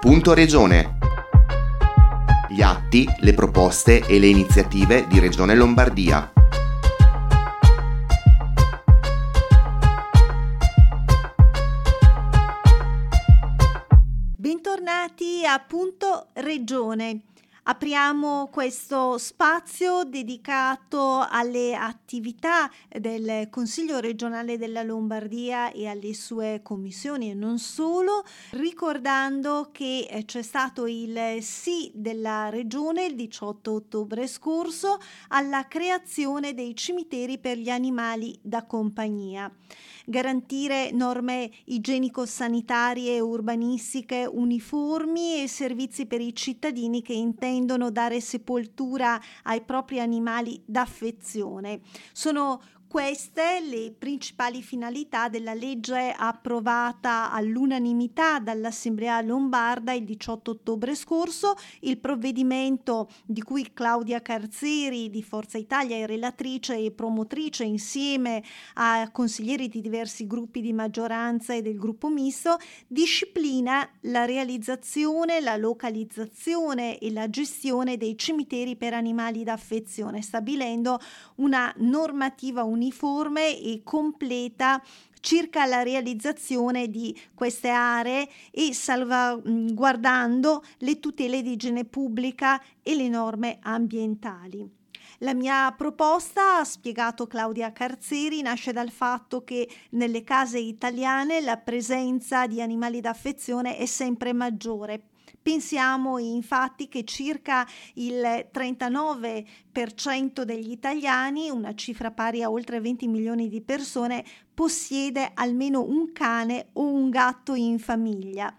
Punto Regione. Gli atti, le proposte e le iniziative di Regione Lombardia. Bentornati a Punto Regione. Apriamo questo spazio dedicato alle attività del Consiglio regionale della Lombardia e alle sue commissioni e non solo, ricordando che eh, c'è stato il sì della regione il 18 ottobre scorso alla creazione dei cimiteri per gli animali da compagnia garantire norme igienico-sanitarie e urbanistiche uniformi e servizi per i cittadini che intendono dare sepoltura ai propri animali d'affezione. Sono queste le principali finalità della legge approvata all'unanimità dall'Assemblea lombarda il 18 ottobre scorso. Il provvedimento di cui Claudia Carzeri di Forza Italia è relatrice e promotrice insieme a consiglieri di diversi gruppi di maggioranza e del gruppo misto disciplina la realizzazione, la localizzazione e la gestione dei cimiteri per animali d'affezione, stabilendo una normativa uniforme uniforme e completa circa la realizzazione di queste aree e salvaguardando le tutele di igiene pubblica e le norme ambientali. La mia proposta, ha spiegato Claudia Carzeri, nasce dal fatto che nelle case italiane la presenza di animali d'affezione è sempre maggiore Pensiamo infatti che circa il 39% degli italiani, una cifra pari a oltre 20 milioni di persone, possiede almeno un cane o un gatto in famiglia.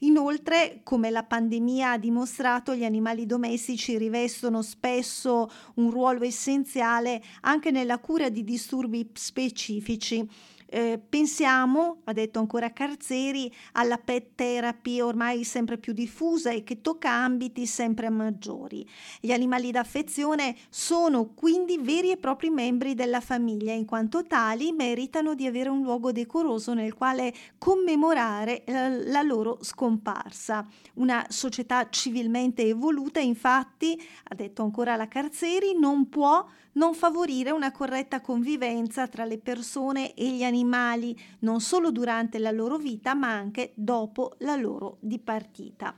Inoltre, come la pandemia ha dimostrato, gli animali domestici rivestono spesso un ruolo essenziale anche nella cura di disturbi specifici eh, pensiamo, ha detto ancora Carzeri, alla pet therapy ormai sempre più diffusa e che tocca ambiti sempre maggiori. Gli animali d'affezione sono quindi veri e propri membri della famiglia, in quanto tali meritano di avere un luogo decoroso nel quale commemorare la, la loro scomparsa. Una società civilmente evoluta, infatti, ha detto ancora la Carzeri, non può non favorire una corretta convivenza tra le persone e gli animali, non solo durante la loro vita, ma anche dopo la loro dipartita.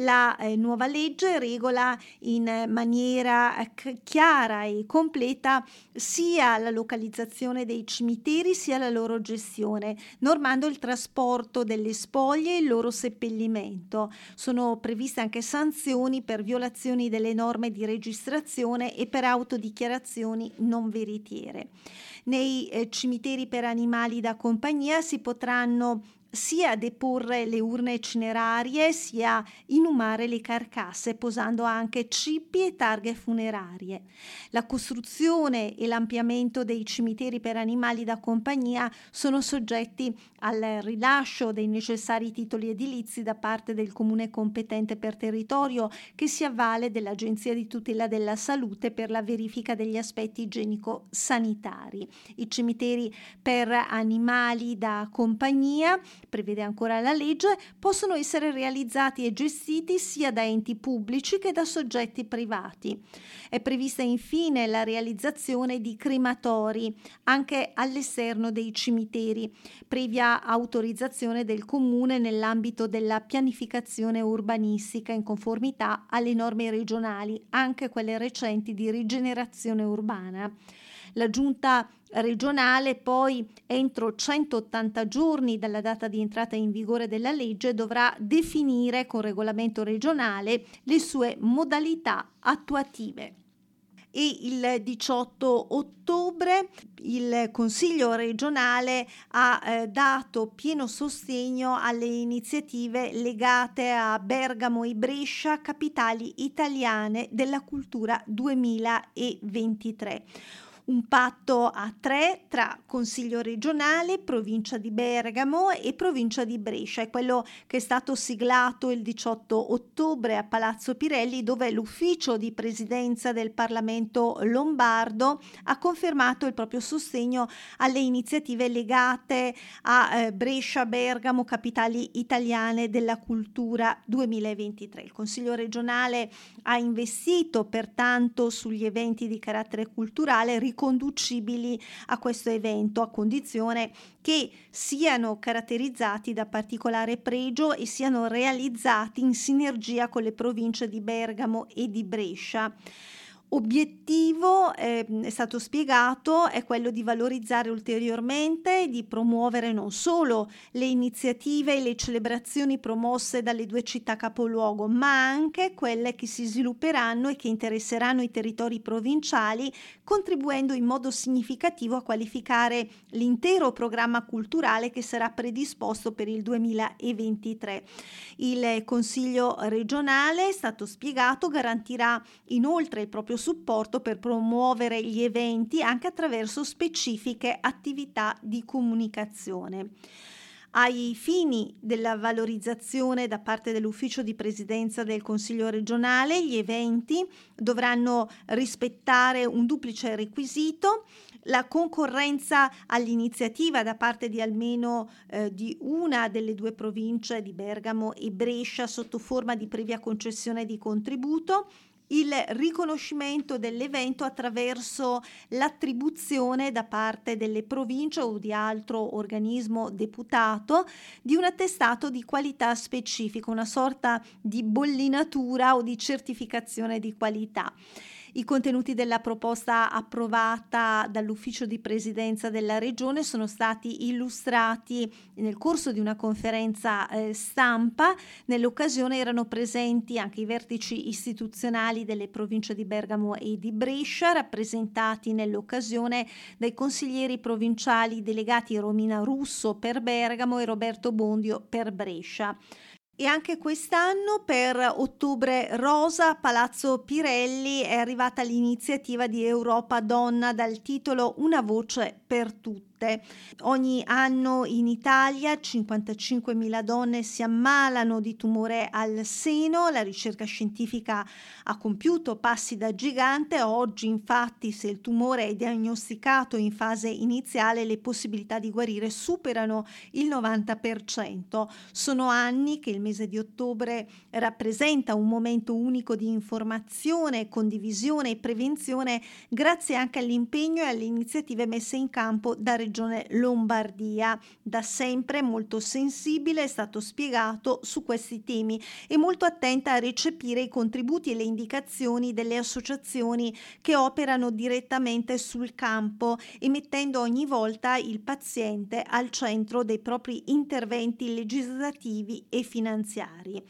La eh, nuova legge regola in maniera c- chiara e completa sia la localizzazione dei cimiteri sia la loro gestione, normando il trasporto delle spoglie e il loro seppellimento. Sono previste anche sanzioni per violazioni delle norme di registrazione e per autodichiarazioni non veritiere. Nei eh, cimiteri per animali da compagnia si potranno sia deporre le urne cinerarie sia inumare le carcasse posando anche cippi e targhe funerarie. La costruzione e l'ampliamento dei cimiteri per animali da compagnia sono soggetti al rilascio dei necessari titoli edilizi da parte del comune competente per territorio che si avvale dell'Agenzia di tutela della salute per la verifica degli aspetti igienico-sanitari. I cimiteri per animali da compagnia prevede ancora la legge, possono essere realizzati e gestiti sia da enti pubblici che da soggetti privati. È prevista infine la realizzazione di crematori anche all'esterno dei cimiteri, previa autorizzazione del comune nell'ambito della pianificazione urbanistica in conformità alle norme regionali, anche quelle recenti di rigenerazione urbana. La giunta regionale poi entro 180 giorni dalla data di entrata in vigore della legge dovrà definire con regolamento regionale le sue modalità attuative. E il 18 ottobre il Consiglio regionale ha eh, dato pieno sostegno alle iniziative legate a Bergamo e Brescia, capitali italiane della cultura 2023 un patto a tre tra Consiglio regionale, provincia di Bergamo e provincia di Brescia. È quello che è stato siglato il 18 ottobre a Palazzo Pirelli dove l'ufficio di presidenza del Parlamento lombardo ha confermato il proprio sostegno alle iniziative legate a eh, Brescia, Bergamo, capitali italiane della cultura 2023. Il Consiglio regionale ha investito pertanto sugli eventi di carattere culturale riconducibili a questo evento a condizione che siano caratterizzati da particolare pregio e siano realizzati in sinergia con le province di Bergamo e di Brescia. Obiettivo, eh, è stato spiegato, è quello di valorizzare ulteriormente e di promuovere non solo le iniziative e le celebrazioni promosse dalle due città capoluogo, ma anche quelle che si svilupperanno e che interesseranno i territori provinciali, contribuendo in modo significativo a qualificare l'intero programma culturale che sarà predisposto per il 2023. Il Consiglio regionale, è stato spiegato, garantirà inoltre il proprio supporto per promuovere gli eventi anche attraverso specifiche attività di comunicazione. Ai fini della valorizzazione da parte dell'ufficio di presidenza del Consiglio regionale, gli eventi dovranno rispettare un duplice requisito, la concorrenza all'iniziativa da parte di almeno eh, di una delle due province di Bergamo e Brescia sotto forma di previa concessione di contributo il riconoscimento dell'evento attraverso l'attribuzione da parte delle province o di altro organismo deputato di un attestato di qualità specifico, una sorta di bollinatura o di certificazione di qualità. I contenuti della proposta approvata dall'ufficio di presidenza della regione sono stati illustrati nel corso di una conferenza eh, stampa. Nell'occasione erano presenti anche i vertici istituzionali delle province di Bergamo e di Brescia, rappresentati nell'occasione dai consiglieri provinciali delegati Romina Russo per Bergamo e Roberto Bondio per Brescia. E anche quest'anno per ottobre rosa Palazzo Pirelli è arrivata l'iniziativa di Europa Donna dal titolo Una voce per tutti tutte. Ogni anno in Italia 55.000 donne si ammalano di tumore al seno, la ricerca scientifica ha compiuto passi da gigante, oggi infatti se il tumore è diagnosticato in fase iniziale le possibilità di guarire superano il 90%. Sono anni che il mese di ottobre rappresenta un momento unico di informazione, condivisione e prevenzione grazie anche all'impegno e alle iniziative messe in campo da regione Lombardia. Da sempre molto sensibile è stato spiegato su questi temi e molto attenta a recepire i contributi e le indicazioni delle associazioni che operano direttamente sul campo e mettendo ogni volta il paziente al centro dei propri interventi legislativi e finanziari.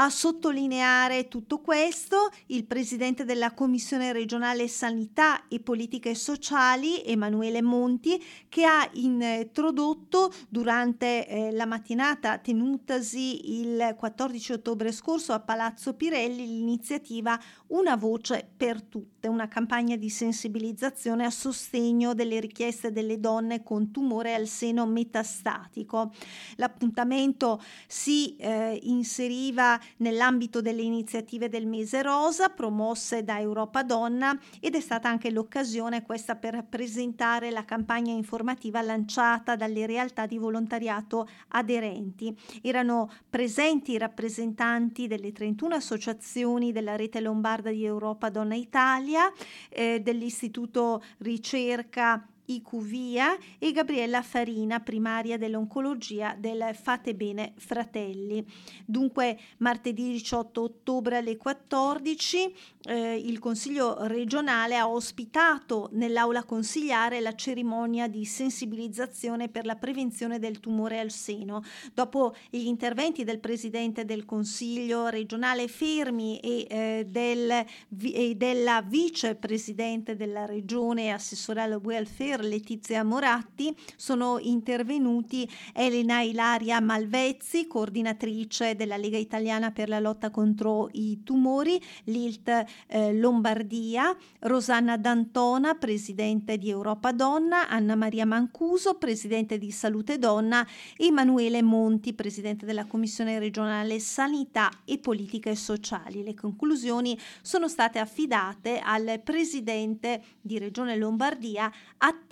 A sottolineare tutto questo il presidente della Commissione regionale Sanità e Politiche Sociali, Emanuele Monti, che ha introdotto durante eh, la mattinata tenutasi il 14 ottobre scorso a Palazzo Pirelli l'iniziativa Una voce per tutte, una campagna di sensibilizzazione a sostegno delle richieste delle donne con tumore al seno metastatico. L'appuntamento si eh, inseriva nell'ambito delle iniziative del mese rosa promosse da Europa Donna ed è stata anche l'occasione questa per presentare la campagna informativa lanciata dalle realtà di volontariato aderenti. Erano presenti i rappresentanti delle 31 associazioni della rete lombarda di Europa Donna Italia, eh, dell'Istituto Ricerca IQVIA e Gabriella Farina, primaria dell'oncologia del Fate Bene Fratelli. Dunque martedì 18 ottobre alle 14 eh, il Consiglio regionale ha ospitato nell'aula consigliare la cerimonia di sensibilizzazione per la prevenzione del tumore al seno. Dopo gli interventi del Presidente del Consiglio regionale Fermi e, eh, del, e della Vicepresidente della Regione assessore al welfare Premier Letizia Moratti, sono intervenuti Elena Ilaria Malvezzi, coordinatrice della Lega Italiana per la lotta contro i tumori, l'ILT eh, Lombardia, Rosanna D'Antona, presidente di Europa Donna, Anna Maria Mancuso, presidente di Salute Donna, Emanuele Monti, presidente della Commissione regionale Sanità e Politiche Sociali. Le conclusioni sono state affidate al presidente di Regione Lombardia, Attilio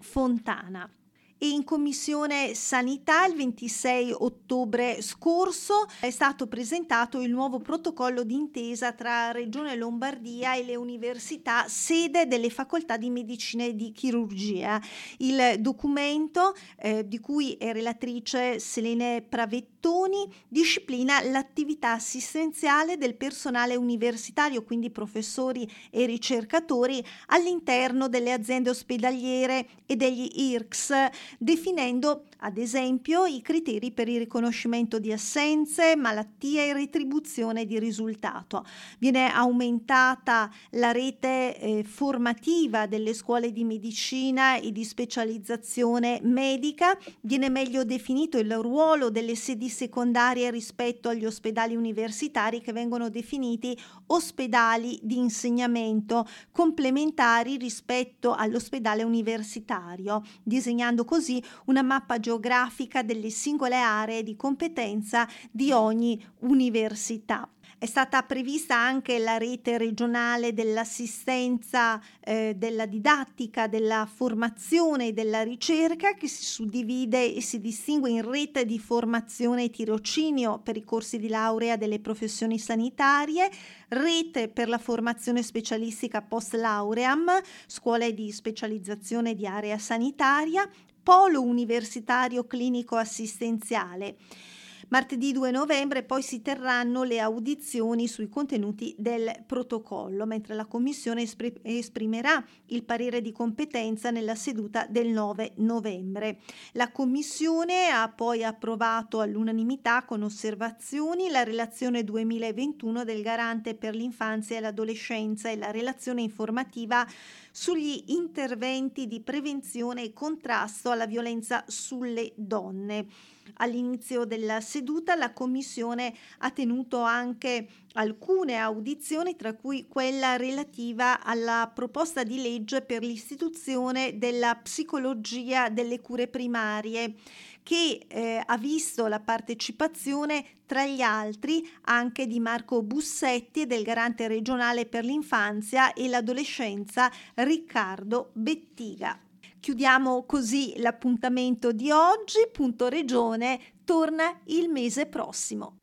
Fontana e in Commissione Sanità il 26 ottobre scorso è stato presentato il nuovo protocollo d'intesa tra Regione Lombardia e le università sede delle facoltà di medicina e di chirurgia. Il documento eh, di cui è relatrice Selene Pravettoni disciplina l'attività assistenziale del personale universitario, quindi professori e ricercatori all'interno delle aziende ospedaliere e degli IRCS definendo ad esempio i criteri per il riconoscimento di assenze, malattie e retribuzione di risultato. Viene aumentata la rete eh, formativa delle scuole di medicina e di specializzazione medica, viene meglio definito il ruolo delle sedi secondarie rispetto agli ospedali universitari che vengono definiti ospedali di insegnamento complementari rispetto all'ospedale universitario, disegnando così una mappa delle singole aree di competenza di ogni università. È stata prevista anche la rete regionale dell'assistenza, eh, della didattica, della formazione e della ricerca che si suddivide e si distingue in rete di formazione e tirocinio per i corsi di laurea delle professioni sanitarie, rete per la formazione specialistica post lauream, scuole di specializzazione di area sanitaria, polo universitario clinico assistenziale. Martedì 2 novembre poi si terranno le audizioni sui contenuti del protocollo, mentre la Commissione espr- esprimerà il parere di competenza nella seduta del 9 novembre. La Commissione ha poi approvato all'unanimità con osservazioni la relazione 2021 del Garante per l'infanzia e l'adolescenza e la relazione informativa sugli interventi di prevenzione e contrasto alla violenza sulle donne. All'inizio della seduta la Commissione ha tenuto anche alcune audizioni, tra cui quella relativa alla proposta di legge per l'istituzione della psicologia delle cure primarie che eh, ha visto la partecipazione tra gli altri anche di Marco Bussetti e del garante regionale per l'infanzia e l'adolescenza Riccardo Bettiga. Chiudiamo così l'appuntamento di oggi. Punto Regione torna il mese prossimo.